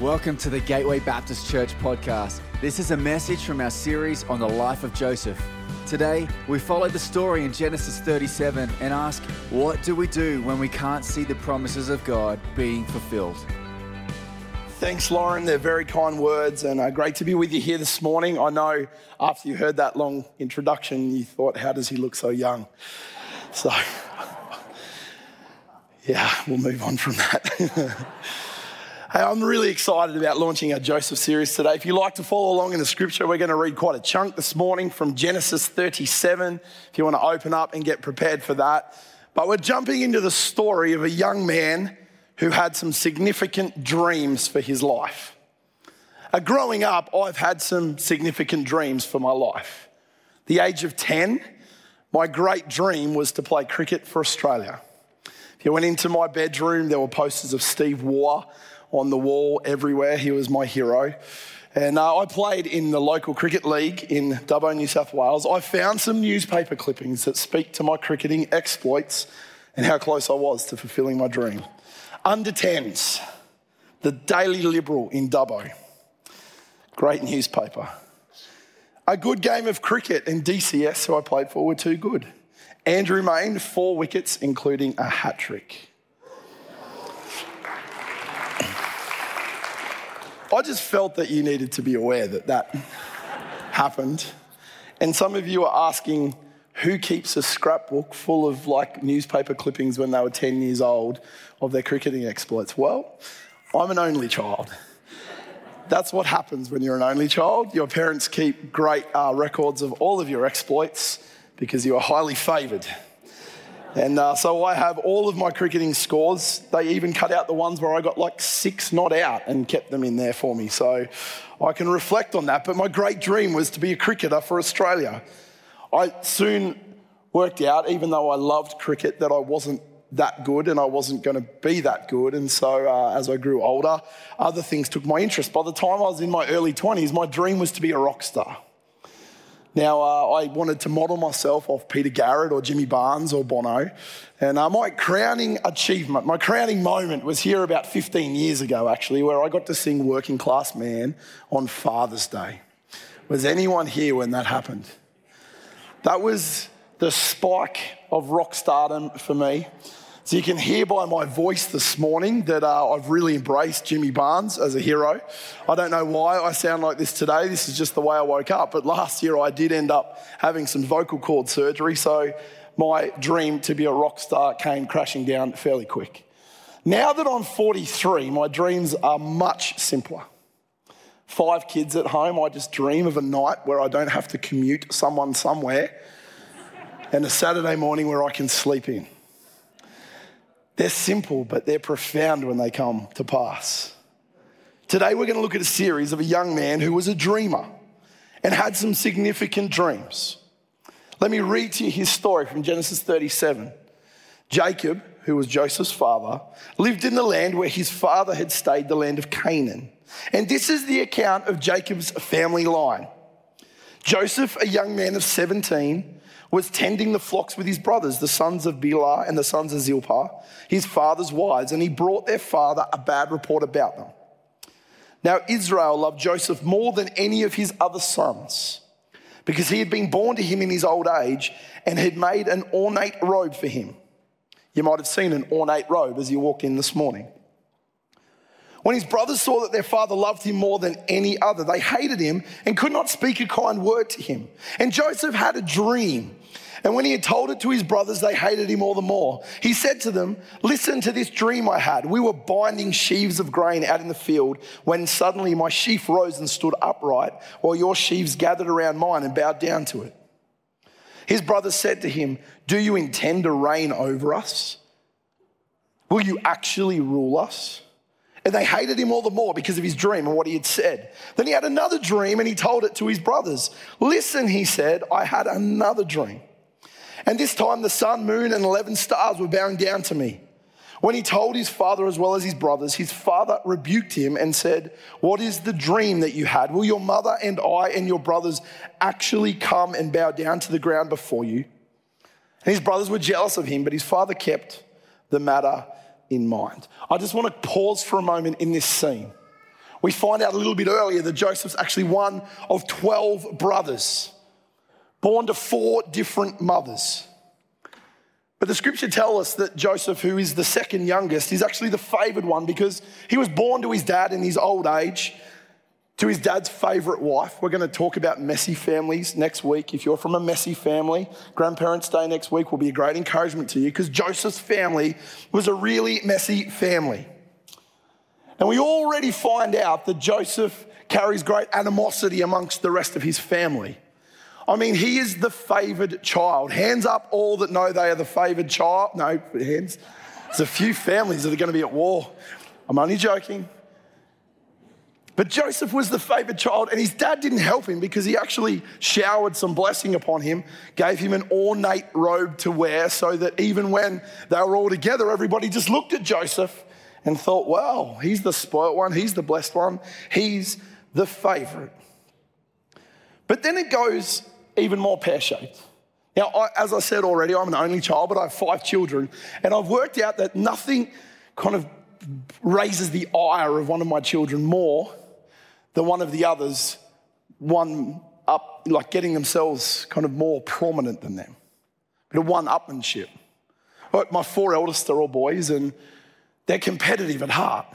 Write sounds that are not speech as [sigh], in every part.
Welcome to the Gateway Baptist Church podcast. This is a message from our series on the life of Joseph. Today, we follow the story in Genesis 37 and ask, what do we do when we can't see the promises of God being fulfilled? Thanks, Lauren. They're very kind words, and uh, great to be with you here this morning. I know after you heard that long introduction, you thought, how does he look so young? So, [laughs] yeah, we'll move on from that. [laughs] Hey, I'm really excited about launching our Joseph series today. If you like to follow along in the scripture, we're going to read quite a chunk this morning from Genesis 37. If you want to open up and get prepared for that. But we're jumping into the story of a young man who had some significant dreams for his life. Uh, growing up, I've had some significant dreams for my life. The age of 10, my great dream was to play cricket for Australia. If you went into my bedroom, there were posters of Steve Waugh on the wall everywhere. He was my hero. And uh, I played in the local cricket league in Dubbo, New South Wales. I found some newspaper clippings that speak to my cricketing exploits and how close I was to fulfilling my dream. Under 10s, the Daily Liberal in Dubbo. Great newspaper. A good game of cricket, and DCS, who I played for, were too good. Andrew Mayne, four wickets, including a hat trick. I just felt that you needed to be aware that that happened. And some of you are asking, who keeps a scrapbook full of like newspaper clippings when they were 10 years old of their cricketing exploits? Well, I'm an only child. That's what happens when you're an only child. Your parents keep great uh, records of all of your exploits because you are highly favoured. And uh, so I have all of my cricketing scores. They even cut out the ones where I got like six not out and kept them in there for me. So I can reflect on that. But my great dream was to be a cricketer for Australia. I soon worked out, even though I loved cricket, that I wasn't that good and I wasn't going to be that good. And so uh, as I grew older, other things took my interest. By the time I was in my early 20s, my dream was to be a rock star. Now, uh, I wanted to model myself off Peter Garrett or Jimmy Barnes or Bono. And uh, my crowning achievement, my crowning moment was here about 15 years ago, actually, where I got to sing Working Class Man on Father's Day. Was anyone here when that happened? That was the spike of rock stardom for me. So you can hear by my voice this morning that uh, I've really embraced Jimmy Barnes as a hero. I don't know why I sound like this today. This is just the way I woke up. But last year I did end up having some vocal cord surgery. So my dream to be a rock star came crashing down fairly quick. Now that I'm 43, my dreams are much simpler. Five kids at home, I just dream of a night where I don't have to commute someone somewhere and a Saturday morning where I can sleep in. They're simple, but they're profound when they come to pass. Today, we're going to look at a series of a young man who was a dreamer and had some significant dreams. Let me read to you his story from Genesis 37. Jacob, who was Joseph's father, lived in the land where his father had stayed, the land of Canaan. And this is the account of Jacob's family line. Joseph, a young man of 17, was tending the flocks with his brothers, the sons of Bilhah and the sons of Zilpah, his father's wives, and he brought their father a bad report about them. Now, Israel loved Joseph more than any of his other sons because he had been born to him in his old age and had made an ornate robe for him. You might have seen an ornate robe as you walked in this morning. When his brothers saw that their father loved him more than any other, they hated him and could not speak a kind word to him. And Joseph had a dream. And when he had told it to his brothers, they hated him all the more. He said to them, Listen to this dream I had. We were binding sheaves of grain out in the field when suddenly my sheaf rose and stood upright, while your sheaves gathered around mine and bowed down to it. His brothers said to him, Do you intend to reign over us? Will you actually rule us? And they hated him all the more because of his dream and what he had said. Then he had another dream and he told it to his brothers. Listen, he said, I had another dream. And this time the sun, moon, and 11 stars were bowing down to me. When he told his father as well as his brothers, his father rebuked him and said, What is the dream that you had? Will your mother and I and your brothers actually come and bow down to the ground before you? And his brothers were jealous of him, but his father kept the matter in mind. I just want to pause for a moment in this scene. we find out a little bit earlier that Joseph's actually one of 12 brothers, born to four different mothers. But the scripture tells us that Joseph, who is the second youngest, is actually the favored one because he was born to his dad in his old age, to his dad's favorite wife. We're going to talk about messy families next week. If you're from a messy family, Grandparents' Day next week will be a great encouragement to you because Joseph's family was a really messy family. And we already find out that Joseph carries great animosity amongst the rest of his family. I mean, he is the favored child. Hands up, all that know they are the favored child. No, hands. There's a few families that are going to be at war. I'm only joking. But Joseph was the favored child, and his dad didn't help him because he actually showered some blessing upon him, gave him an ornate robe to wear, so that even when they were all together, everybody just looked at Joseph and thought, wow, he's the spoilt one, he's the blessed one, he's the favorite. But then it goes even more pear shaped. Now, I, as I said already, I'm an only child, but I have five children, and I've worked out that nothing kind of raises the ire of one of my children more than one of the others, one up, like getting themselves kind of more prominent than them. But a one upmanship. My four eldest are all boys, and they're competitive at heart.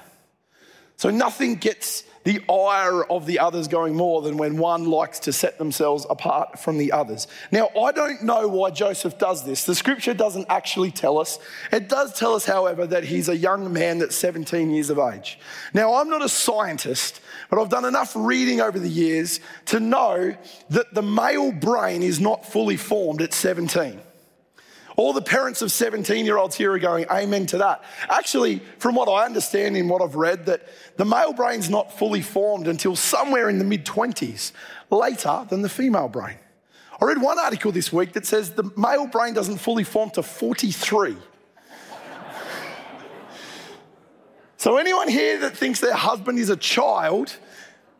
So nothing gets the ire of the others going more than when one likes to set themselves apart from the others. Now, I don't know why Joseph does this. The scripture doesn't actually tell us. It does tell us, however, that he's a young man that's 17 years of age. Now, I'm not a scientist, but I've done enough reading over the years to know that the male brain is not fully formed at 17. All the parents of 17 year olds here are going, Amen to that. Actually, from what I understand and what I've read, that the male brain's not fully formed until somewhere in the mid 20s, later than the female brain. I read one article this week that says the male brain doesn't fully form to 43. [laughs] so, anyone here that thinks their husband is a child,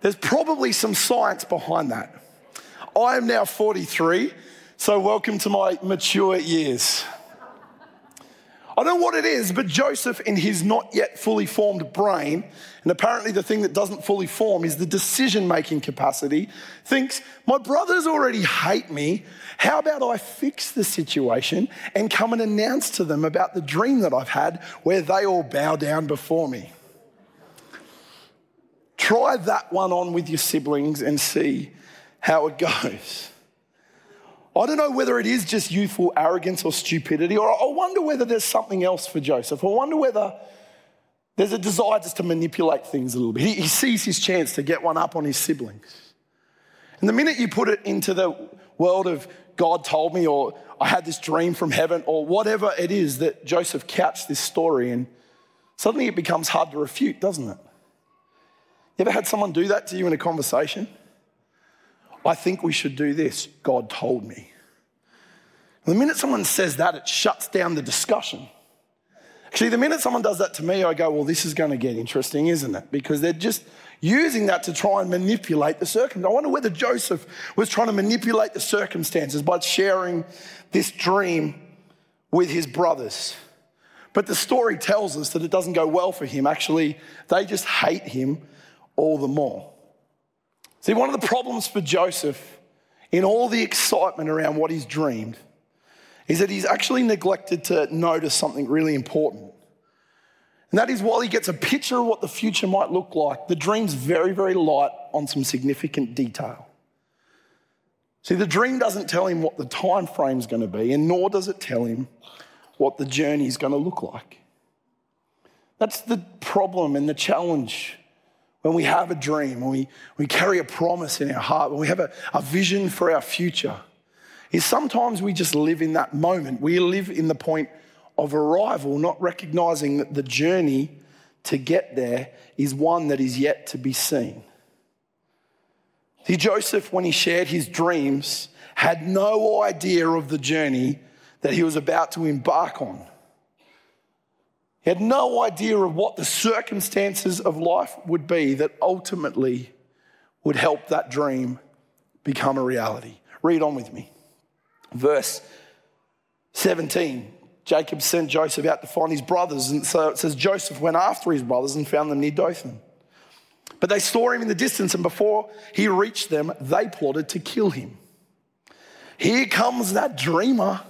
there's probably some science behind that. I am now 43. So, welcome to my mature years. I don't know what it is, but Joseph, in his not yet fully formed brain, and apparently the thing that doesn't fully form is the decision making capacity, thinks, My brothers already hate me. How about I fix the situation and come and announce to them about the dream that I've had where they all bow down before me? Try that one on with your siblings and see how it [laughs] goes. I don't know whether it is just youthful arrogance or stupidity, or I wonder whether there's something else for Joseph. I wonder whether there's a desire just to manipulate things a little bit. He, he sees his chance to get one up on his siblings. And the minute you put it into the world of God told me, or I had this dream from heaven, or whatever it is that Joseph couched this story in, suddenly it becomes hard to refute, doesn't it? You ever had someone do that to you in a conversation? I think we should do this. God told me. The minute someone says that, it shuts down the discussion. Actually, the minute someone does that to me, I go, well, this is going to get interesting, isn't it? Because they're just using that to try and manipulate the circumstances. I wonder whether Joseph was trying to manipulate the circumstances by sharing this dream with his brothers. But the story tells us that it doesn't go well for him. Actually, they just hate him all the more. See, one of the problems for Joseph in all the excitement around what he's dreamed is that he's actually neglected to notice something really important. And that is while he gets a picture of what the future might look like, the dream's very, very light on some significant detail. See, the dream doesn't tell him what the time frame's going to be, and nor does it tell him what the journey is going to look like. That's the problem and the challenge when we have a dream, when we, we carry a promise in our heart, when we have a, a vision for our future, is sometimes we just live in that moment. We live in the point of arrival, not recognizing that the journey to get there is one that is yet to be seen. See, Joseph, when he shared his dreams, had no idea of the journey that he was about to embark on. He had no idea of what the circumstances of life would be that ultimately would help that dream become a reality. Read on with me. Verse 17 Jacob sent Joseph out to find his brothers. And so it says Joseph went after his brothers and found them near Dothan. But they saw him in the distance, and before he reached them, they plotted to kill him. Here comes that dreamer,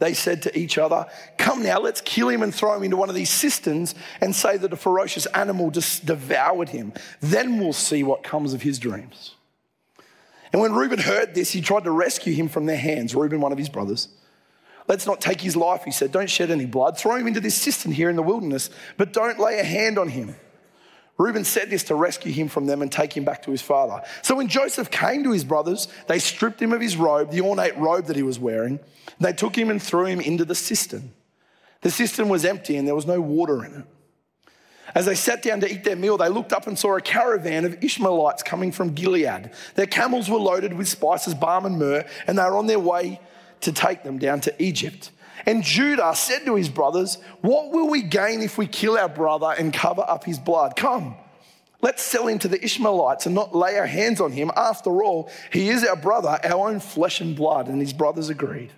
they said to each other. Come now, let's kill him and throw him into one of these cisterns and say that a ferocious animal just devoured him. Then we'll see what comes of his dreams. And when Reuben heard this, he tried to rescue him from their hands, Reuben, one of his brothers. Let's not take his life, he said. Don't shed any blood. Throw him into this cistern here in the wilderness, but don't lay a hand on him. Reuben said this to rescue him from them and take him back to his father. So when Joseph came to his brothers, they stripped him of his robe, the ornate robe that he was wearing. They took him and threw him into the cistern. The cistern was empty and there was no water in it. As they sat down to eat their meal, they looked up and saw a caravan of Ishmaelites coming from Gilead. Their camels were loaded with spices, balm, and myrrh, and they were on their way to take them down to Egypt. And Judah said to his brothers, What will we gain if we kill our brother and cover up his blood? Come, let's sell him to the Ishmaelites and not lay our hands on him. After all, he is our brother, our own flesh and blood. And his brothers agreed.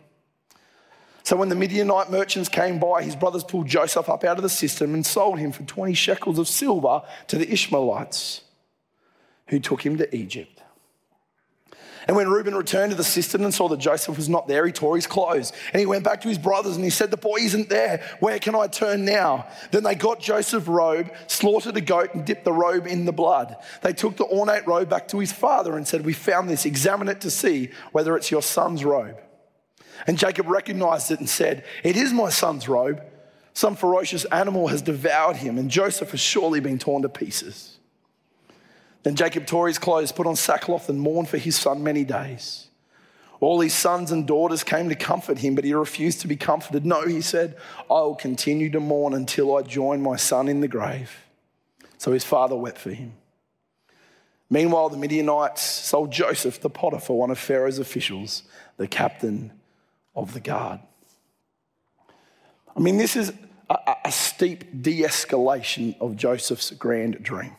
So when the Midianite merchants came by, his brothers pulled Joseph up out of the cistern and sold him for 20 shekels of silver to the Ishmaelites, who took him to Egypt. And when Reuben returned to the cistern and saw that Joseph was not there, he tore his clothes. And he went back to his brothers and he said, The boy isn't there. Where can I turn now? Then they got Joseph's robe, slaughtered a goat, and dipped the robe in the blood. They took the ornate robe back to his father and said, We found this. Examine it to see whether it's your son's robe. And Jacob recognized it and said, It is my son's robe. Some ferocious animal has devoured him, and Joseph has surely been torn to pieces. Then Jacob tore his clothes, put on sackcloth, and mourned for his son many days. All his sons and daughters came to comfort him, but he refused to be comforted. No, he said, I will continue to mourn until I join my son in the grave. So his father wept for him. Meanwhile, the Midianites sold Joseph to Potiphar one of Pharaoh's officials, the captain of the guard. I mean, this is a, a steep de escalation of Joseph's grand dream.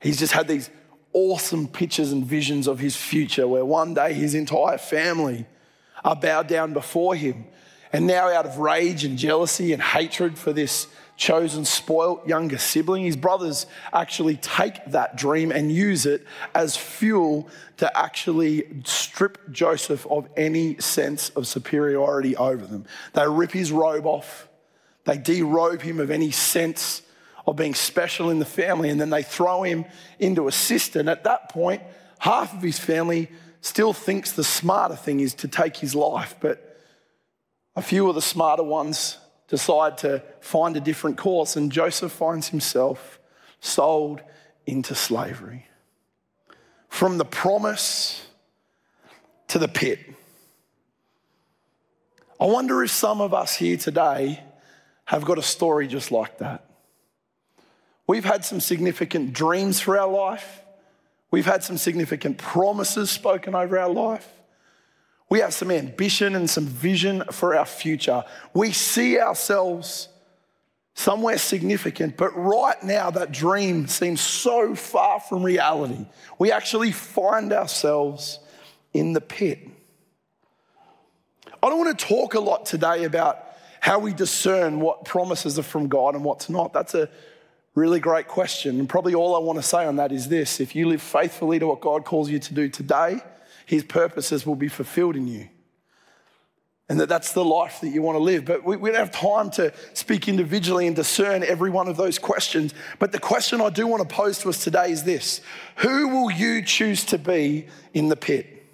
He's just had these awesome pictures and visions of his future where one day his entire family are bowed down before him. And now, out of rage and jealousy and hatred for this chosen, spoilt younger sibling, his brothers actually take that dream and use it as fuel to actually strip Joseph of any sense of superiority over them. They rip his robe off, they derobe him of any sense of being special in the family, and then they throw him into a cistern. At that point, half of his family still thinks the smarter thing is to take his life, but a few of the smarter ones decide to find a different course, and Joseph finds himself sold into slavery. From the promise to the pit. I wonder if some of us here today have got a story just like that. We've had some significant dreams for our life. We've had some significant promises spoken over our life. We have some ambition and some vision for our future. We see ourselves somewhere significant, but right now that dream seems so far from reality. We actually find ourselves in the pit. I don't want to talk a lot today about how we discern what promises are from God and what's not. That's a Really great question. And probably all I want to say on that is this if you live faithfully to what God calls you to do today, His purposes will be fulfilled in you. And that that's the life that you want to live. But we, we don't have time to speak individually and discern every one of those questions. But the question I do want to pose to us today is this Who will you choose to be in the pit?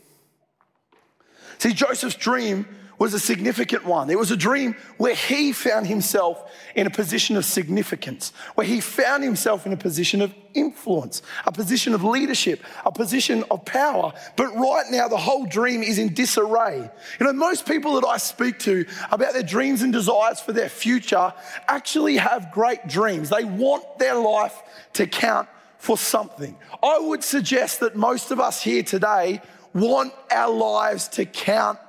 See, Joseph's dream was a significant one. It was a dream where he found himself in a position of significance, where he found himself in a position of influence, a position of leadership, a position of power. But right now, the whole dream is in disarray. You know, most people that I speak to about their dreams and desires for their future actually have great dreams. They want their life to count for something. I would suggest that most of us here today want our lives to count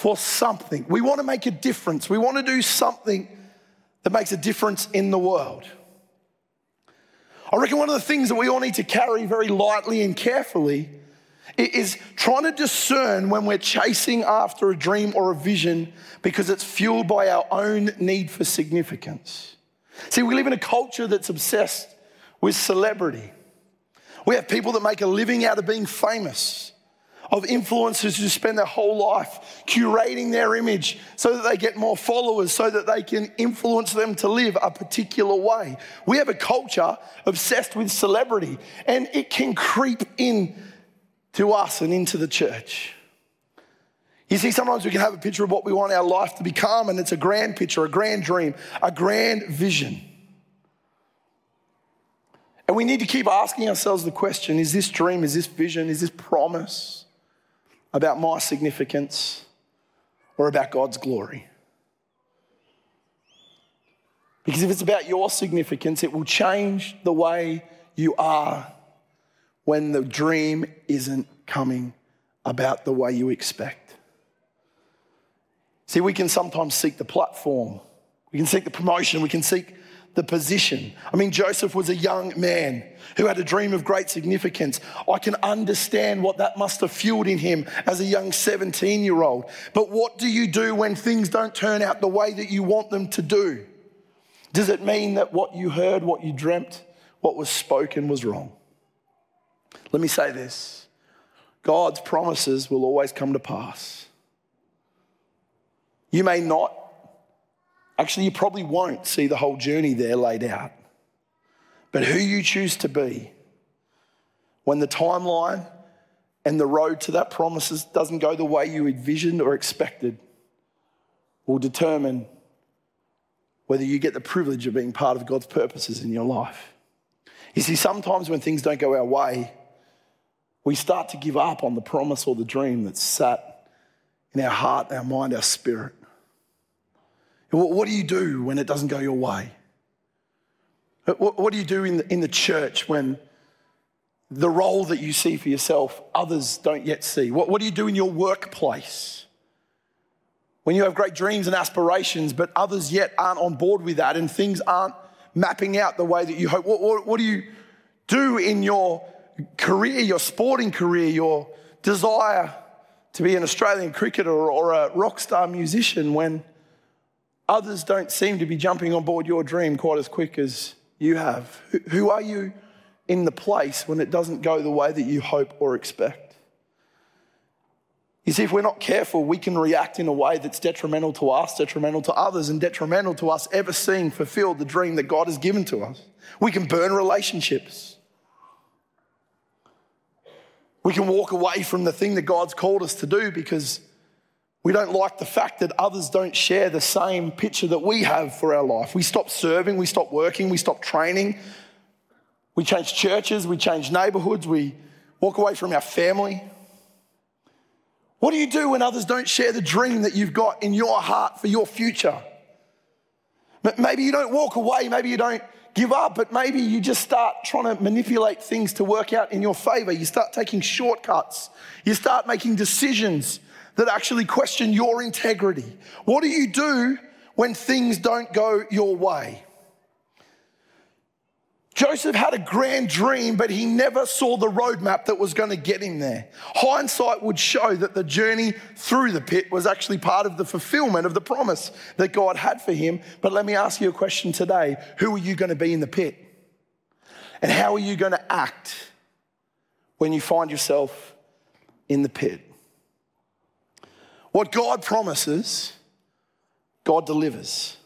for something. We want to make a difference. We want to do something that makes a difference in the world. I reckon one of the things that we all need to carry very lightly and carefully is trying to discern when we're chasing after a dream or a vision because it's fueled by our own need for significance. See, we live in a culture that's obsessed with celebrity. We have people that make a living out of being famous, of influencers who spend their whole life curating their image so that they get more followers, so that they can influence them to live a particular way. We have a culture obsessed with celebrity, and it can creep in to us and into the church. You see, sometimes we can have a picture of what we want our life to become, and it's a grand picture, a grand dream, a grand vision. And we need to keep asking ourselves the question is this dream, is this vision, is this promise about my significance or about God's glory? Because if it's about your significance, it will change the way you are when the dream isn't coming about the way you expect. See, we can sometimes seek the platform, we can seek the promotion, we can seek the position. I mean, Joseph was a young man who had a dream of great significance. I can understand what that must have fueled in him as a young 17 year old. But what do you do when things don't turn out the way that you want them to do? Does it mean that what you heard, what you dreamt, what was spoken was wrong? Let me say this God's promises will always come to pass. You may not Actually, you probably won't see the whole journey there laid out. But who you choose to be when the timeline and the road to that promises doesn't go the way you envisioned or expected will determine whether you get the privilege of being part of God's purposes in your life. You see, sometimes when things don't go our way, we start to give up on the promise or the dream that's sat in our heart, our mind, our spirit. What do you do when it doesn't go your way? Uh, what do you do in the, in the church when the role that you see for yourself, others don't yet see? What, what do you do in your workplace? When you have great dreams and aspirations, but others yet aren't on board with that and things aren't mapping out the way that you hope. What, what, what do you do in your career, your sporting career, your desire to be an Australian cricketer or a rock star musician when Others don't seem to be jumping on board your dream quite as quick as you have. Who are you in the place when it doesn't go the way that you hope or expect? You see, if we're not careful, we can react in a way that's detrimental to us, detrimental to others, and detrimental to us ever seeing fulfilled the dream that God has given to us. We can burn relationships. We can walk away from the thing that God's called us to do because we don't like the fact that others don't share the same picture that we have for our life. We stop serving, we stop working, we stop training. We change churches, we change neighborhoods, we walk away from our family. What do you do when others don't share the dream that you've got in your heart for your future? Maybe you don't walk away, maybe you don't give up, but maybe you just start trying to manipulate things to work out in your favor. You start taking shortcuts, you start making decisions that actually question your integrity? What do you do when things don't go your way? Joseph had a grand dream, but he never saw the roadmap that was going to get him there. Hindsight would show that the journey through the pit was actually part of the fulfillment of the promise that God had for him. But let me ask you a question today Who are you going to be in the pit? And how are you going to act when you find yourself in the pit? What God promises, God delivers.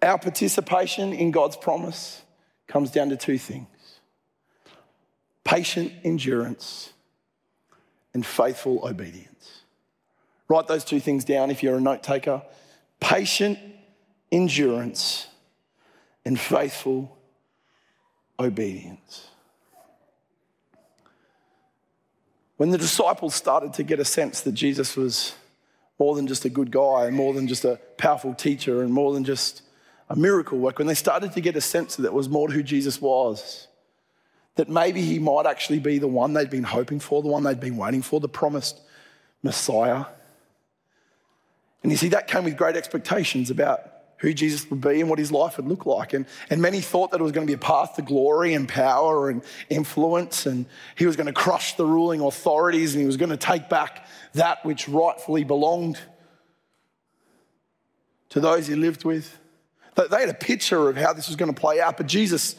Our participation in God's promise comes down to two things patient endurance and faithful obedience. Write those two things down if you're a note taker patient endurance and faithful obedience. When the disciples started to get a sense that Jesus was more than just a good guy, more than just a powerful teacher, and more than just a miracle worker, when they started to get a sense that it was more to who Jesus was, that maybe he might actually be the one they'd been hoping for, the one they'd been waiting for, the promised Messiah. And you see, that came with great expectations about who Jesus would be and what his life would look like. And, and many thought that it was going to be a path to glory and power and influence, and he was going to crush the ruling authorities and he was going to take back that which rightfully belonged to those he lived with. They had a picture of how this was going to play out, but Jesus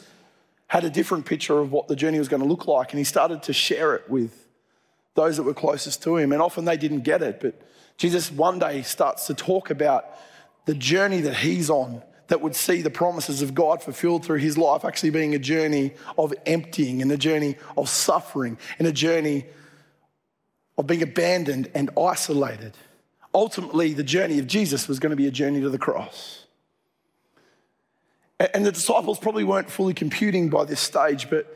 had a different picture of what the journey was going to look like, and he started to share it with those that were closest to him. And often they didn't get it, but Jesus one day starts to talk about the journey that he's on that would see the promises of God fulfilled through his life actually being a journey of emptying and a journey of suffering and a journey of being abandoned and isolated. Ultimately, the journey of Jesus was going to be a journey to the cross. And the disciples probably weren't fully computing by this stage, but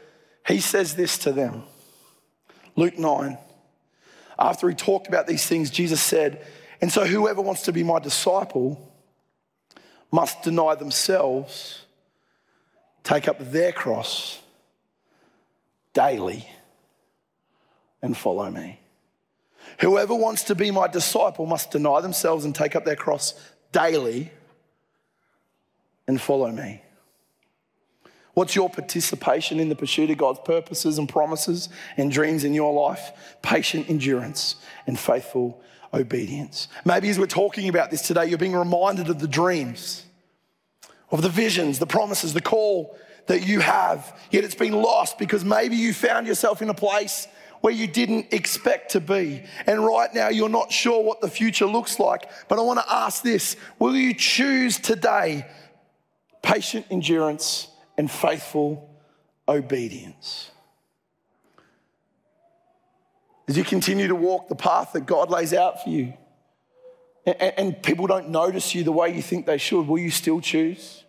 he says this to them Luke 9. After he talked about these things, Jesus said, And so whoever wants to be my disciple, must deny themselves, take up their cross daily, and follow me. Whoever wants to be my disciple must deny themselves and take up their cross daily and follow me. What's your participation in the pursuit of God's purposes and promises and dreams in your life? Patient endurance and faithful obedience. Maybe as we're talking about this today, you're being reminded of the dreams, of the visions, the promises, the call that you have, yet it's been lost because maybe you found yourself in a place where you didn't expect to be. And right now, you're not sure what the future looks like. But I want to ask this Will you choose today patient endurance and faithful obedience? As you continue to walk the path that God lays out for you, and, people don't notice you the way you think they should, will you still choose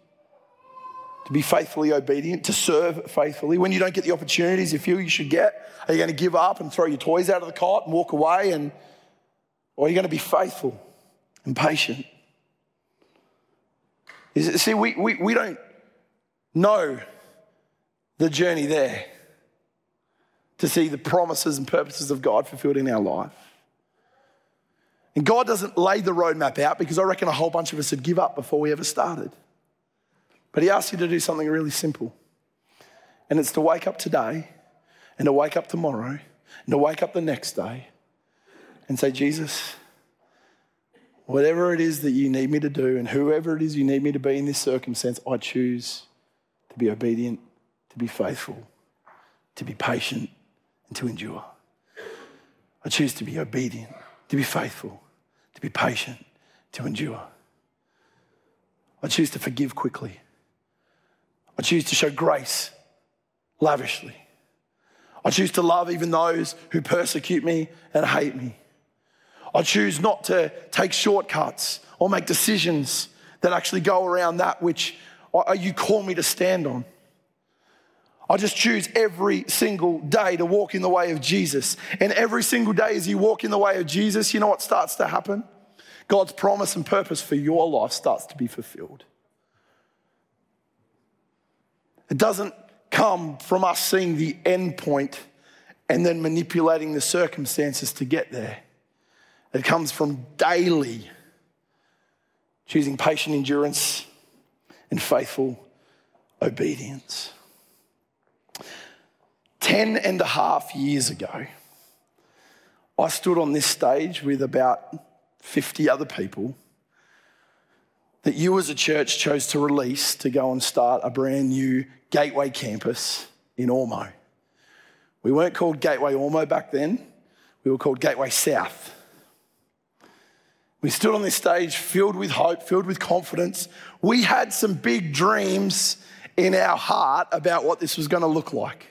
to be faithfully obedient, to serve faithfully? When you don't get the opportunities you feel you should get, are you going to give up and throw your toys out of the cot and walk away? And, or are you going to be faithful and patient? See, we, we, we don't know the journey there to see the promises and purposes of God fulfilled in our life. And God doesn't lay the roadmap out because I reckon a whole bunch of us would give up before we ever started. But He asks you to do something really simple. And it's to wake up today and to wake up tomorrow and to wake up the next day and say, Jesus, whatever it is that you need me to do and whoever it is you need me to be in this circumstance, I choose to be obedient, to be faithful, to be patient, and to endure. I choose to be obedient, to be faithful, to be patient, to endure. I choose to forgive quickly. I choose to show grace lavishly. I choose to love even those who persecute me and hate me. I choose not to take shortcuts or make decisions that actually go around that which you call me to stand on. I just choose every single day to walk in the way of Jesus. And every single day, as you walk in the way of Jesus, you know what starts to happen? God's promise and purpose for your life starts to be fulfilled. It doesn't come from us seeing the end point and then manipulating the circumstances to get there. It comes from daily choosing patient endurance and faithful obedience. Ten and a half years ago, I stood on this stage with about 50 other people that you as a church chose to release to go and start a brand new Gateway campus in Ormeau. We weren't called Gateway Ormeau back then, we were called Gateway South. We stood on this stage filled with hope, filled with confidence. We had some big dreams in our heart about what this was going to look like.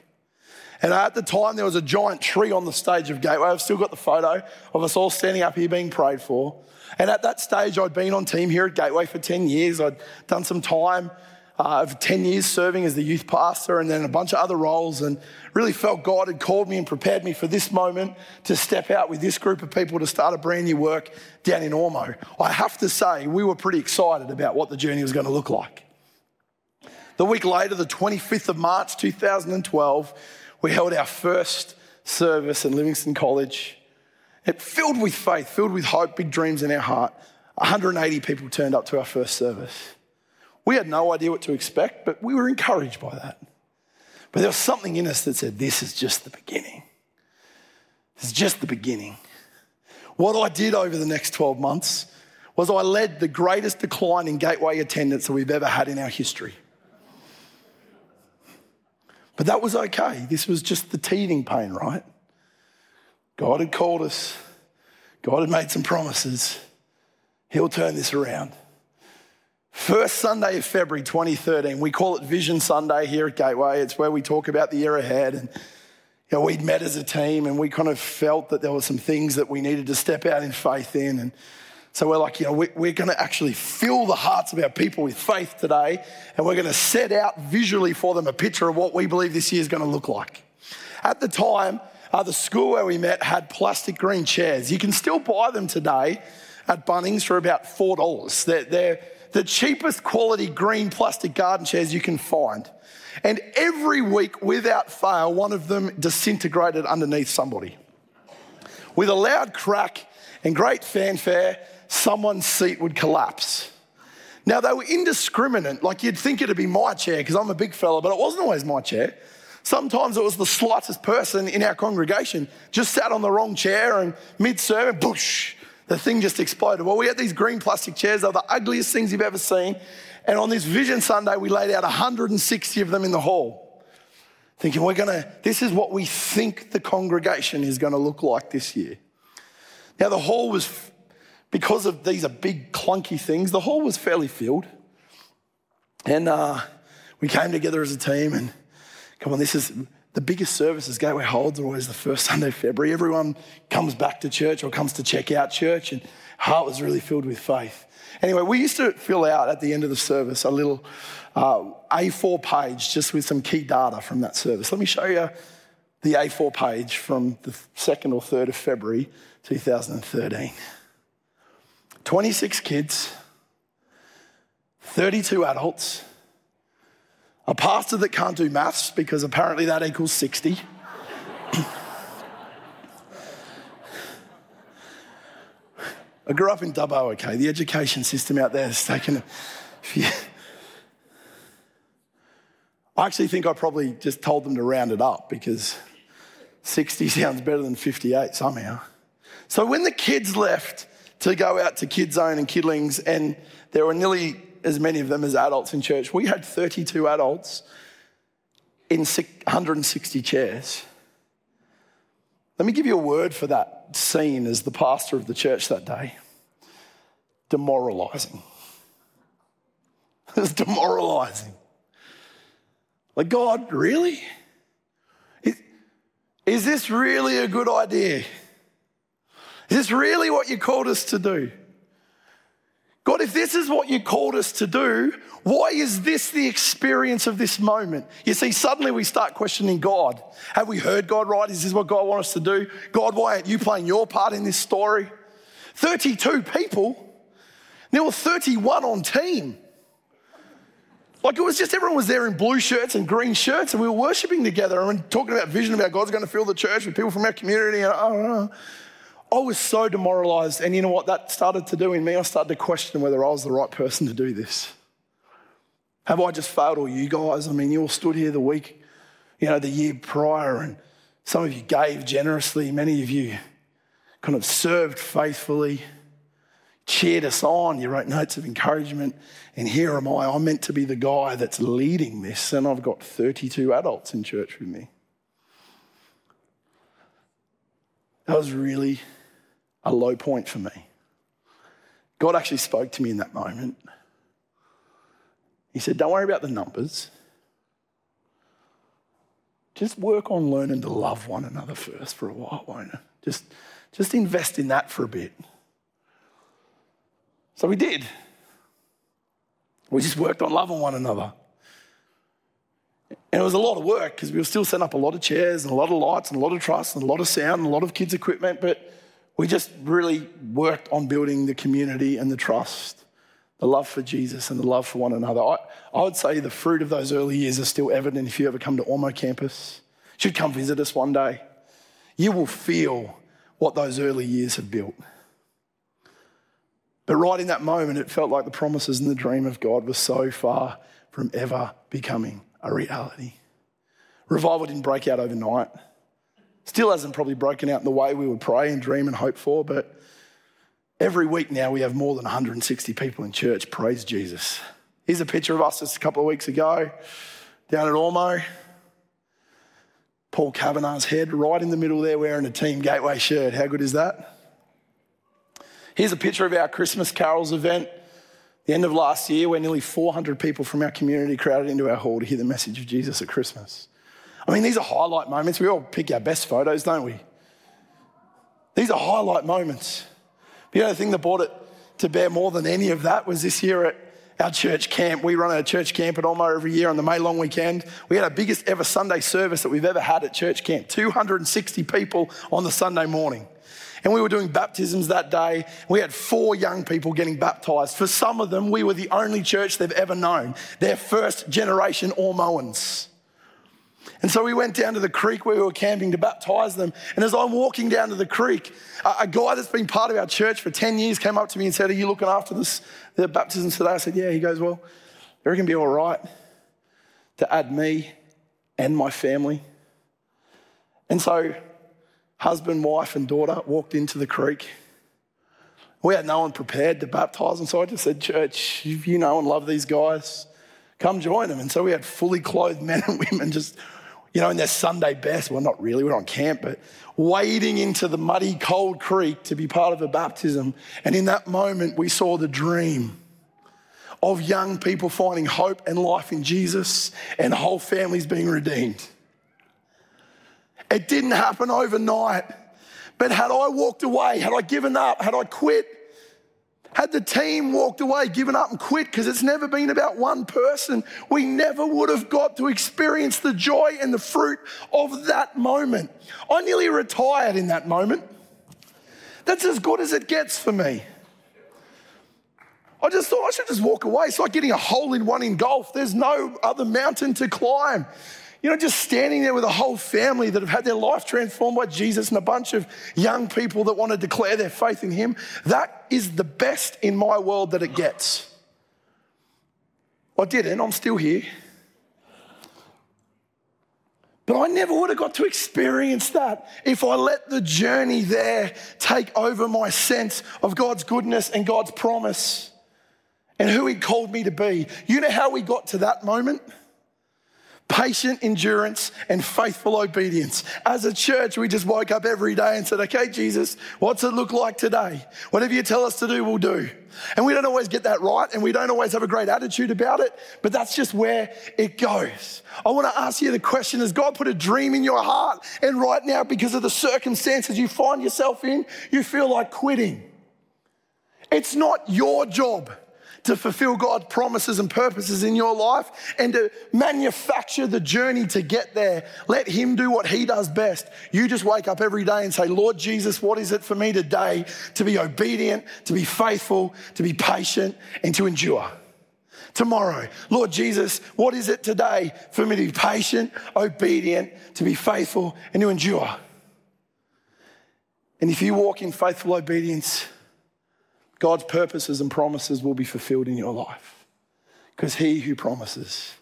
And at the time, there was a giant tree on the stage of Gateway. I've still got the photo of us all standing up here being prayed for. And at that stage, I'd been on team here at Gateway for 10 years. I'd done some time uh, of 10 years serving as the youth pastor and then a bunch of other roles and really felt God had called me and prepared me for this moment to step out with this group of people to start a brand new work down in Ormeau. I have to say, we were pretty excited about what the journey was going to look like. The week later, the 25th of March 2012, we held our first service in Livingstone College. It filled with faith, filled with hope, big dreams in our heart. 180 people turned up to our first service. We had no idea what to expect, but we were encouraged by that. But there was something in us that said, This is just the beginning. This is just the beginning. What I did over the next 12 months was I led the greatest decline in gateway attendance that we've ever had in our history. But that was okay. This was just the teething pain, right? God had called us, God had made some promises. He'll turn this around. First Sunday of February 2013, we call it Vision Sunday here at Gateway. It's where we talk about the year ahead. And you know, we'd met as a team and we kind of felt that there were some things that we needed to step out in faith in. And so we're like, you know, we're going to actually fill the hearts of our people with faith today. And we're going to set out visually for them a picture of what we believe this year is going to look like. At the time, uh, the school where we met had plastic green chairs. You can still buy them today at Bunnings for about $4. They're, they're the cheapest quality green plastic garden chairs you can find. And every week, without fail, one of them disintegrated underneath somebody. With a loud crack and great fanfare, someone's seat would collapse. Now, they were indiscriminate, like you'd think it'd be my chair because I'm a big fella, but it wasn't always my chair. Sometimes it was the slightest person in our congregation just sat on the wrong chair and mid sermon, bush, the thing just exploded. Well, we had these green plastic chairs. They were the ugliest things you've ever seen. And on this Vision Sunday, we laid out 160 of them in the hall, thinking, we're going to, this is what we think the congregation is going to look like this year. Now, the hall was, because of these are big, clunky things, the hall was fairly filled. And uh, we came together as a team and, come on, this is, the biggest services Gateway holds are always the first [laughs] Sunday of February. Everyone comes back to church or comes to check out church, and heart was really filled with faith. Anyway, we used to fill out at the end of the service a little uh, A4 page just with some key data from that service. Let me show you the A4 page from the 2nd or 3rd of February 2013. 26 kids, 32 adults, a pastor that can't do maths because apparently that equals 60. I grew up in Dubbo, okay? The education system out there has taken a few. I actually think I probably just told them to round it up because 60 sounds better than 58 somehow. So when the kids left to go out to Kids Zone and Kidlings, and there were nearly as many of them as adults in church. We had 32 adults in 160 chairs. Let me give you a word for that scene as the pastor of the church that day demoralizing. [laughs] It was demoralizing. Like, God, really? Is, is this really a good idea? Is this really what you called us to do? God, if this is what you called us to do, why is this the experience of this moment? You see, suddenly we start questioning God. Have we heard God right? Is this what God wants us to do? God, why aren't you playing your part in this story? 32 people, there were 31 on team. Like it was just everyone was there in blue shirts and green shirts, and we were worshiping together and talking about vision about God's going to fill the church with people from our community. And know. I was so demoralized. And you know what that started to do in me? I started to question whether I was the right person to do this. Have I just failed all you guys? I mean, you all stood here the week, you know, the year prior, and some of you gave generously. Many of you kind of served faithfully, cheered us on. You wrote notes of encouragement. And here am I. I'm meant to be the guy that's leading this, and I've got 32 adults in church with me. That was really a low point for me. God actually spoke to me in that moment. He said, Don't worry about the numbers. Just work on learning to love one another first for a while, won't it? Just, just invest in that for a bit. So we did. We just worked on loving one another. And it was a lot of work because we were still setting up a lot of chairs and a lot of lights and a lot of truss and a lot of sound and a lot of kids' equipment. But we just really worked on building the community and the trust, the love for Jesus and the love for one another. I, I would say the fruit of those early years is still evident if you ever come to Ormeau campus. You should come visit us one day. You will feel what those early years have built. But right in that moment, it felt like the promises and the dream of God were so far from ever becoming a reality. Revival didn't break out overnight. Still hasn't probably broken out in the way we would pray and dream and hope for, but every week now we have more than 160 people in church. Praise Jesus. Here's a picture of us just a couple of weeks ago down at Ormeau. Paul Kavanagh's head right in the middle there wearing a Team Gateway shirt. How good is that? Here's a picture of our Christmas carols event. The end of last year, where nearly 400 people from our community crowded into our hall to hear the message of Jesus at Christmas. I mean, these are highlight moments. We all pick our best photos, don't we? These are highlight moments. The only thing that brought it to bear more than any of that was this year at our church camp. We run a church camp at Ormeau every year on the May long weekend. We had our biggest ever Sunday service that we've ever had at church camp 260 people on the Sunday morning. And we were doing baptisms that day. We had four young people getting baptized. For some of them, we were the only church they've ever known. They're first generation Ormoans. And so we went down to the creek where we were camping to baptize them. And as I'm walking down to the creek, a, guy that's been part of our church for 10 years came up to me and said, Are you looking after this, the baptisms today? I said, Yeah. He goes, Well, they're going to be all right to add me and my family. And so husband, wife, and daughter walked into the creek. We had no one prepared to baptize them, so I just said, Church, you know and love these guys, come join them. And so we had fully clothed [laughs] men and women just, you know, in their Sunday best. Well, not really, we're on camp, but wading into the muddy, cold creek to be part of a baptism. And in that moment, we saw the dream of young people finding hope and life in Jesus and whole families being redeemed. It didn't happen overnight. But had I walked away, had I given up, had I quit, had the team walked away, given up and quit, because it's never been about one person, we never would have got to experience the joy and the fruit of that moment. I nearly retired in that moment. That's as good as it gets for me. I just thought I should just walk away. It's like getting a hole in one in golf. There's no other mountain to climb. You know, just standing there with a whole family that have had their life transformed by Jesus and a bunch of young people that want to declare their faith in Him, that is the best in my world that it gets. I didn't, I'm still here. But I never would have got to experience that if I let the journey there take over my sense of God's goodness and God's promise and who He called me to be. You know how we got to that moment? Patient endurance, and faithful obedience. As a church, we just woke up every day and said, Okay, Jesus, what's it look like today? Whatever you tell us to do, we'll do. And we don't always get that right, and we don't always have a great attitude about it, but that's just where it goes. I want to ask you the question Has God put a dream in your heart? And right now, because of the circumstances you find yourself in, you feel like quitting. It's not your job to fulfill God's promises and purposes in your life and to manufacture the journey to get there. Let Him do what He does best. You just wake up every day and say, Lord Jesus, what is it for me today to be obedient, to be faithful, to be patient, and to endure? Tomorrow, Lord Jesus, what is it today for me to be patient, obedient, to be faithful, and to endure? And if you walk in faithful obedience, God's purposes and promises will be fulfilled in your life. Because he who promises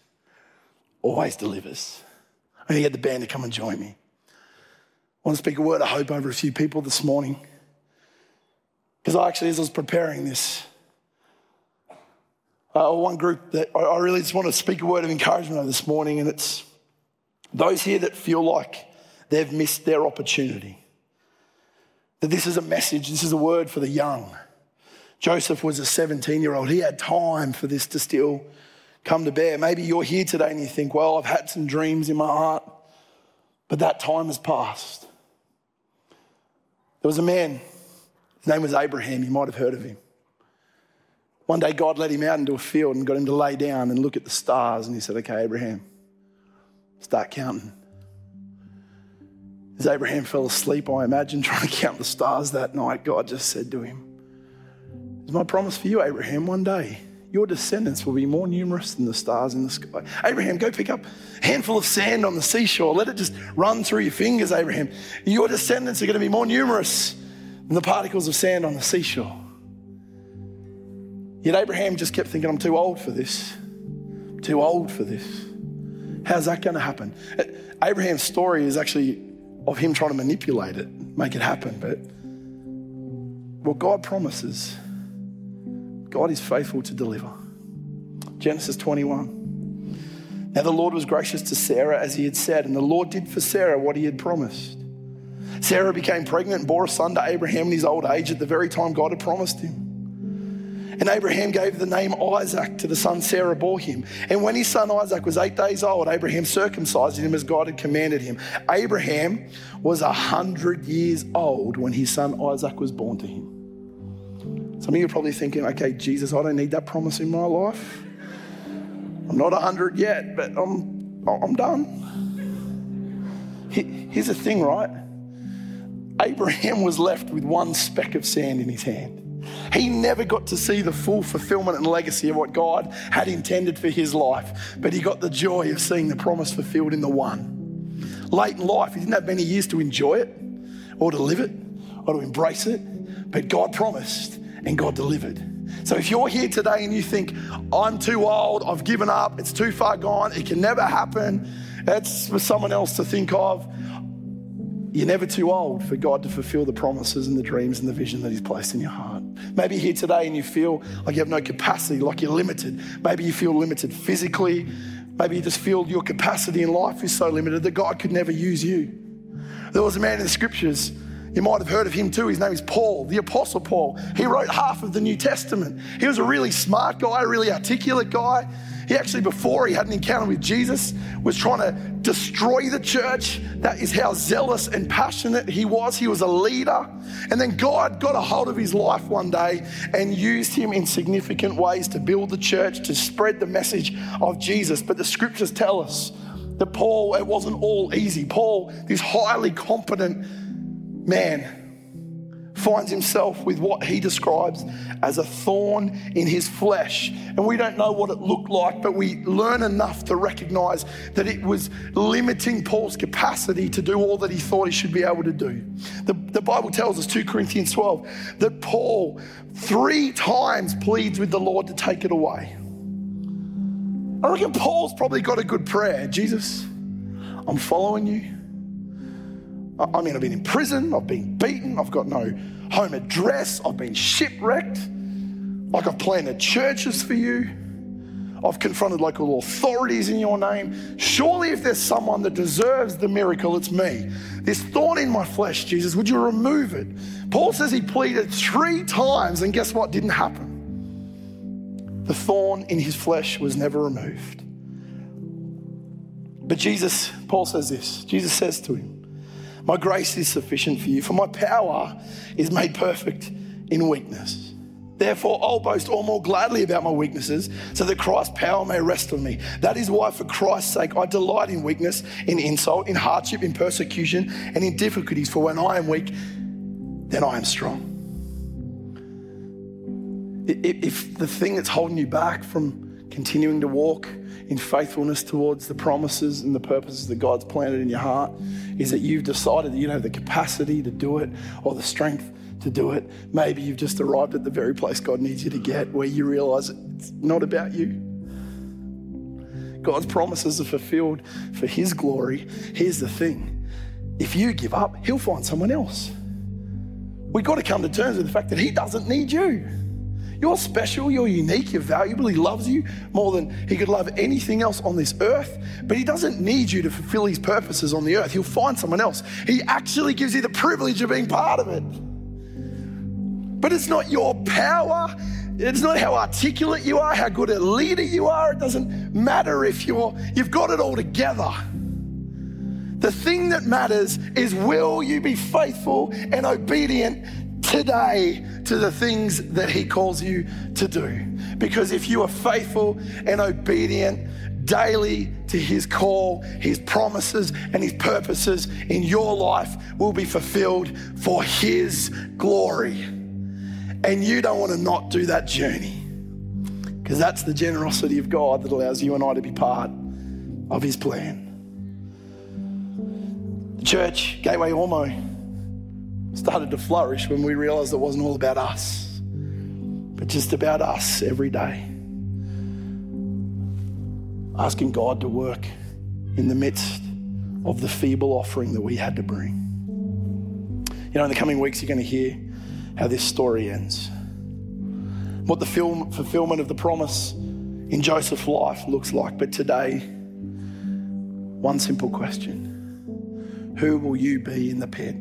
always delivers. I'm going to get the band to come and join me. I want to speak a word of hope over a few people this morning. Because I actually, as I was preparing this, uh, one group that I really just want to speak a word of encouragement over this morning, and it's those here that feel like they've missed their opportunity. That this is a message, this is a word for the young Joseph was a 17 year old. He had time for this to still come to bear. Maybe you're here today and you think, well, I've had some dreams in my heart, but that time has passed. There was a man, his name was Abraham. You might have heard of him. One day, God led him out into a field and got him to lay down and look at the stars. And he said, Okay, Abraham, start counting. As Abraham fell asleep, I imagine, trying to count the stars that night, God just said to him, it's my promise for you, Abraham, one day your descendants will be more numerous than the stars in the sky. Abraham, go pick up a handful of sand on the seashore. Let it just run through your fingers, Abraham. Your descendants are going to be more numerous than the particles of sand on the seashore. Yet Abraham just kept thinking, I'm too old for this. I'm too old for this. How's that going to happen? Abraham's story is actually of him trying to manipulate it, make it happen. But what God promises God is faithful to deliver. Genesis 21. Now, the Lord was gracious to Sarah as he had said, and the Lord did for Sarah what he had promised. Sarah became pregnant and bore a son to Abraham in his old age at the very time God had promised him. And Abraham gave the name Isaac to the son Sarah bore him. And when his son Isaac was eight days old, Abraham circumcised him as God had commanded him. Abraham was a hundred years old when his son Isaac was born to him. Some of you are probably thinking, okay, Jesus, I don't need that promise in my life. I'm not a hundred yet, but I'm, I'm done. Here's the thing, right? Abraham was left with one speck of sand in his hand. He never got to see the full fulfillment and legacy of what God had intended for his life, but he got the joy of seeing the promise fulfilled in the one. Late in life, he didn't have many years to enjoy it or to live it or to embrace it, but God promised and God delivered. So if you're here today and you think, I'm too old, I've given up, it's too far gone, it can never happen, that's for someone else to think of. You're never too old for God to fulfill the promises and the dreams and the vision that He's placed in your heart. Maybe here today and you feel like you have no capacity, like you're limited. Maybe you feel limited physically. Maybe you just feel your capacity in life is so limited that God could never use you. There was a man in the scriptures, you might have heard of him too. His name is Paul, the Apostle Paul. He wrote half of the New Testament. He was a really smart guy, a really articulate guy. He actually, before he had an encounter with Jesus, was trying to destroy the church. That is how zealous and passionate he was. He was a leader. And then God got a hold of his life one day and used him in significant ways to build the church, to spread the message of Jesus. But the scriptures tell us that Paul, it wasn't all easy. Paul, this highly competent man, finds himself with what he describes as a thorn in his flesh. And we don't know what it looked like, but we learn enough to recognize that it was limiting Paul's capacity to do all that he thought he should be able to do. The, the Bible tells us, 2 Corinthians 12, that Paul three times pleads with the Lord to take it away. I reckon Paul's probably got a good prayer Jesus, I'm following you. I mean, I've been in prison, I've been beaten, I've got no home address, I've been shipwrecked, like I've planted churches for you, I've confronted local authorities in your name. Surely, if there's someone that deserves the miracle, it's me. This thorn in my flesh, Jesus, would you remove it? Paul says he pleaded three times, and guess what didn't happen? The thorn in his flesh was never removed. But Jesus, Paul says this Jesus says to him, my grace is sufficient for you, for my power is made perfect in weakness. Therefore, I'll boast all more gladly about my weaknesses, so that Christ's power may rest on me. That is why, for Christ's sake, I delight in weakness, in insult, in hardship, in persecution, and in difficulties. For when I am weak, then I am strong. If the thing that's holding you back from continuing to walk in faithfulness towards the promises and the purposes that God's planted in your heart is that you've decided that you don't have the capacity to do it or the strength to do it. Maybe you've just arrived at the very place God needs you to get where you realize it's not about you. God's promises are fulfilled for His glory. Here's the thing if you give up, He'll find someone else. We've got to come to terms with the fact that He doesn't need you. You're special, you're unique, you're valuable. He loves you more than he could love anything else on this earth, but he doesn't need you to fulfill his purposes on the earth. He'll find someone else. He actually gives you the privilege of being part of it. But it's not your power, it's not how articulate you are, how good a leader you are. It doesn't matter if you're you've got it all together. The thing that matters is will you be faithful and obedient today to the things that He calls you to do. Because if you are faithful and obedient daily to His call, His promises, and His purposes in your life will be fulfilled for His glory. And you don't want to not do that journey because that's the generosity of God that allows you and I to be part of His plan. Church, Gateway Ormeau, started to flourish when we realized it wasn't all about us, but just about us every day. Asking God to work in the midst of the feeble offering that we had to bring. You know, in the coming weeks, you're going to hear how this story ends. What the film, fulfillment of the promise in Joseph's life looks like. But today, one simple question Who will you be in the pit?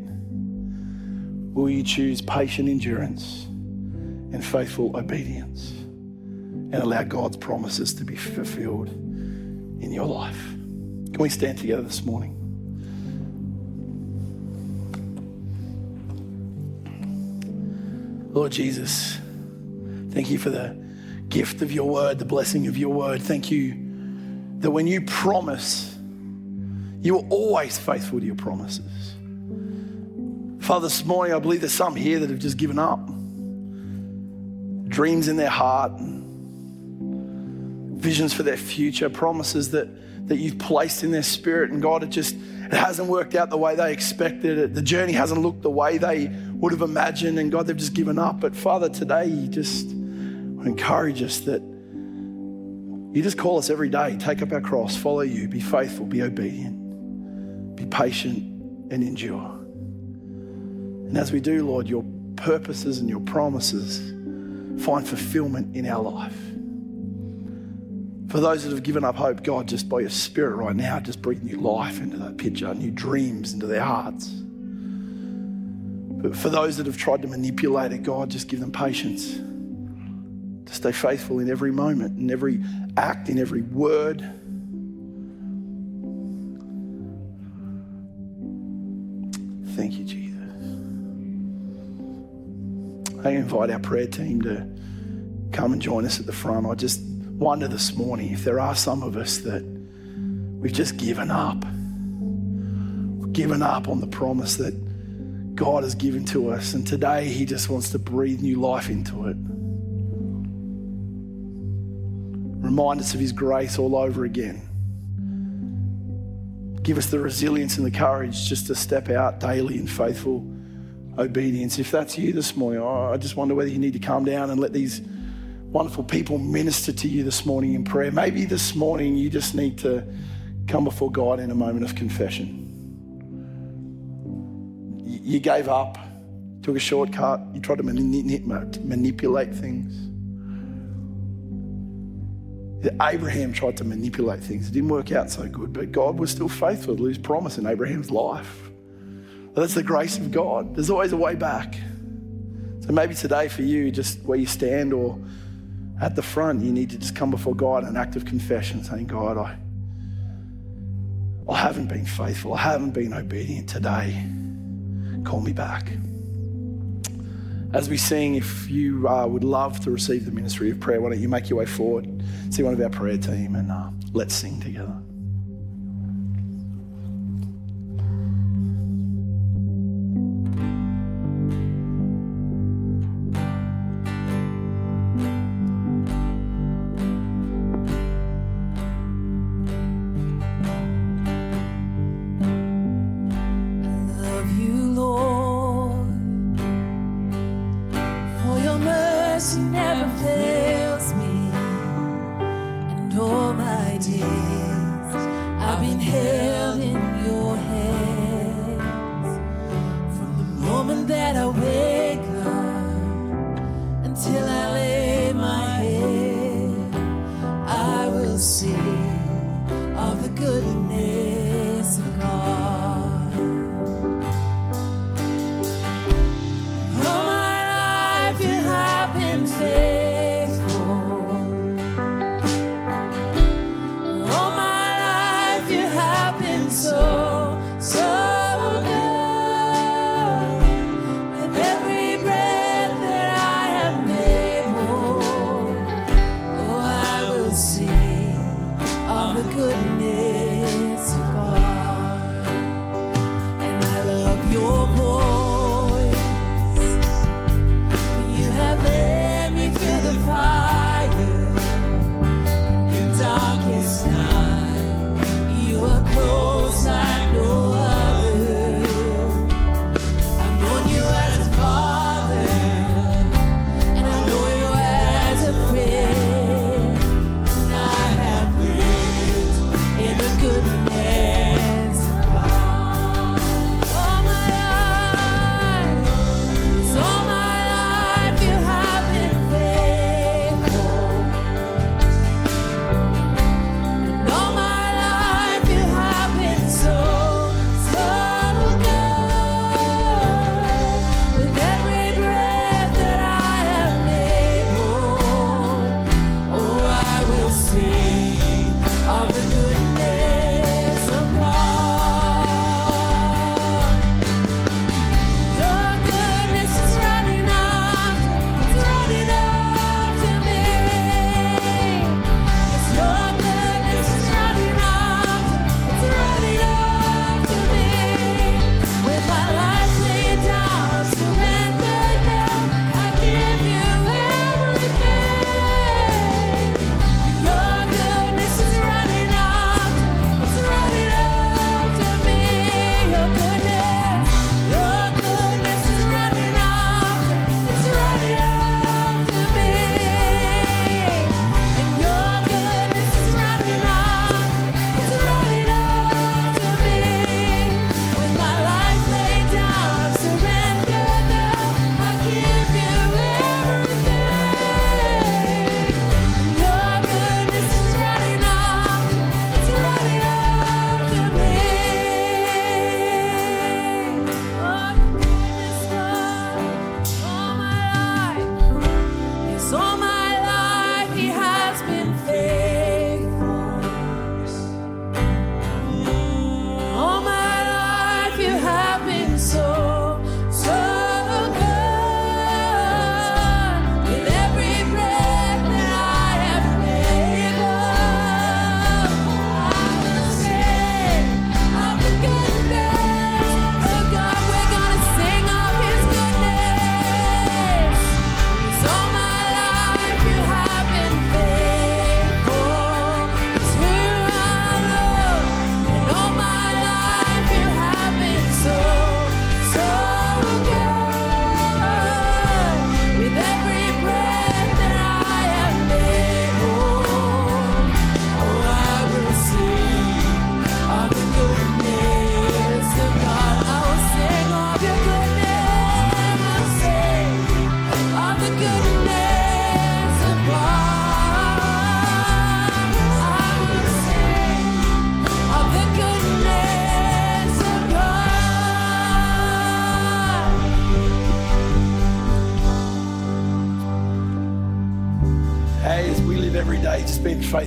Will you choose patient endurance and faithful obedience and allow God's promises to be fulfilled in your life? Can we stand together this morning? Lord Jesus, thank you for the gift of your word, the blessing of your word. Thank you that when you promise, you are always faithful to your promises. Father, this morning I believe there's some here that have just given up. Dreams in their heart, visions for their future, promises that, that you've placed in their spirit, and God, it just it hasn't worked out the way they expected it. The journey hasn't looked the way they would have imagined, and God, they've just given up. But Father, today you just encourage us that you just call us every day, take up our cross, follow you, be faithful, be obedient, be patient, and endure. And as we do, Lord, your purposes and your promises find fulfillment in our life. For those that have given up hope, God, just by your Spirit right now, just breathe new life into that picture, new dreams into their hearts. But for those that have tried to manipulate it, God, just give them patience to stay faithful in every moment, in every act, in every word. I invite our prayer team to come and join us at the front. I just wonder this morning if there are some of us that we've just given up. We've given up on the promise that God has given to us, and today He just wants to breathe new life into it. Remind us of His grace all over again. Give us the resilience and the courage just to step out daily in faithful obedience. If that's you this morning, I just wonder whether you need to calm down and let these wonderful people minister to you this morning in prayer. Maybe this morning you just need to come before God in a moment of confession. You gave up, took a shortcut, you tried to manipulate things. Abraham tried to manipulate things. It didn't work out so good, but God was still faithful to his promise in Abraham's life. That's the grace of God. There's always a way back. So maybe today for you, just where you stand or at the front, you need to just come before God in an act of confession, saying, God, I, I haven't been faithful. I haven't been obedient today. Call me back. As we sing, if you uh, would love to receive the ministry of prayer, why don't you make your way forward, see one of our prayer team, and uh, let's sing together.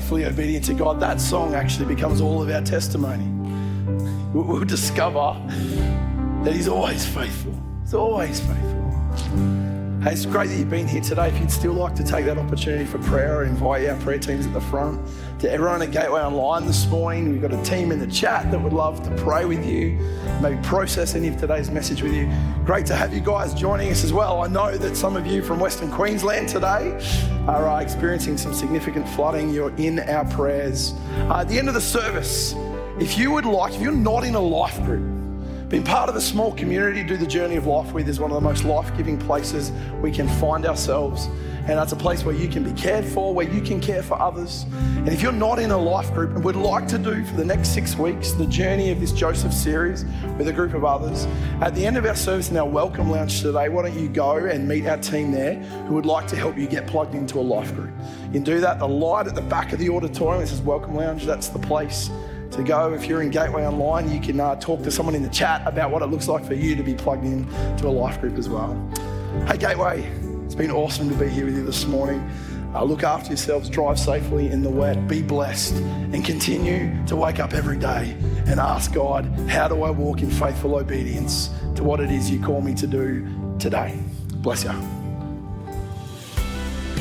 Faithfully obedient to God, that song actually becomes all of our testimony. We'll discover that He's always faithful. He's always faithful. Hey, it's great that you've been here today. If you'd still like to take that opportunity for prayer, I invite our prayer teams at the front. To everyone at Gateway Online this morning, we've got a team in the chat that would love to pray with you, maybe process any of today's message with you. Great to have you guys joining us as well. I know that some of you from Western Queensland today are uh, experiencing some significant flooding. You're in our prayers. Uh, at the end of the service, if you would like, if you're not in a life group, being part of a small community, do the journey of life with is one of the most life giving places we can find ourselves. And that's a place where you can be cared for, where you can care for others. And if you're not in a life group and would like to do for the next six weeks the journey of this Joseph series with a group of others, at the end of our service in our welcome lounge today, why don't you go and meet our team there who would like to help you get plugged into a life group? You can do that. The light at the back of the auditorium, this is welcome lounge, that's the place to go. If you're in Gateway Online, you can uh, talk to someone in the chat about what it looks like for you to be plugged in to a life group as well. Hey, Gateway, it's been awesome to be here with you this morning. Uh, look after yourselves, drive safely in the wet, be blessed, and continue to wake up every day and ask God, how do I walk in faithful obedience to what it is you call me to do today? Bless you.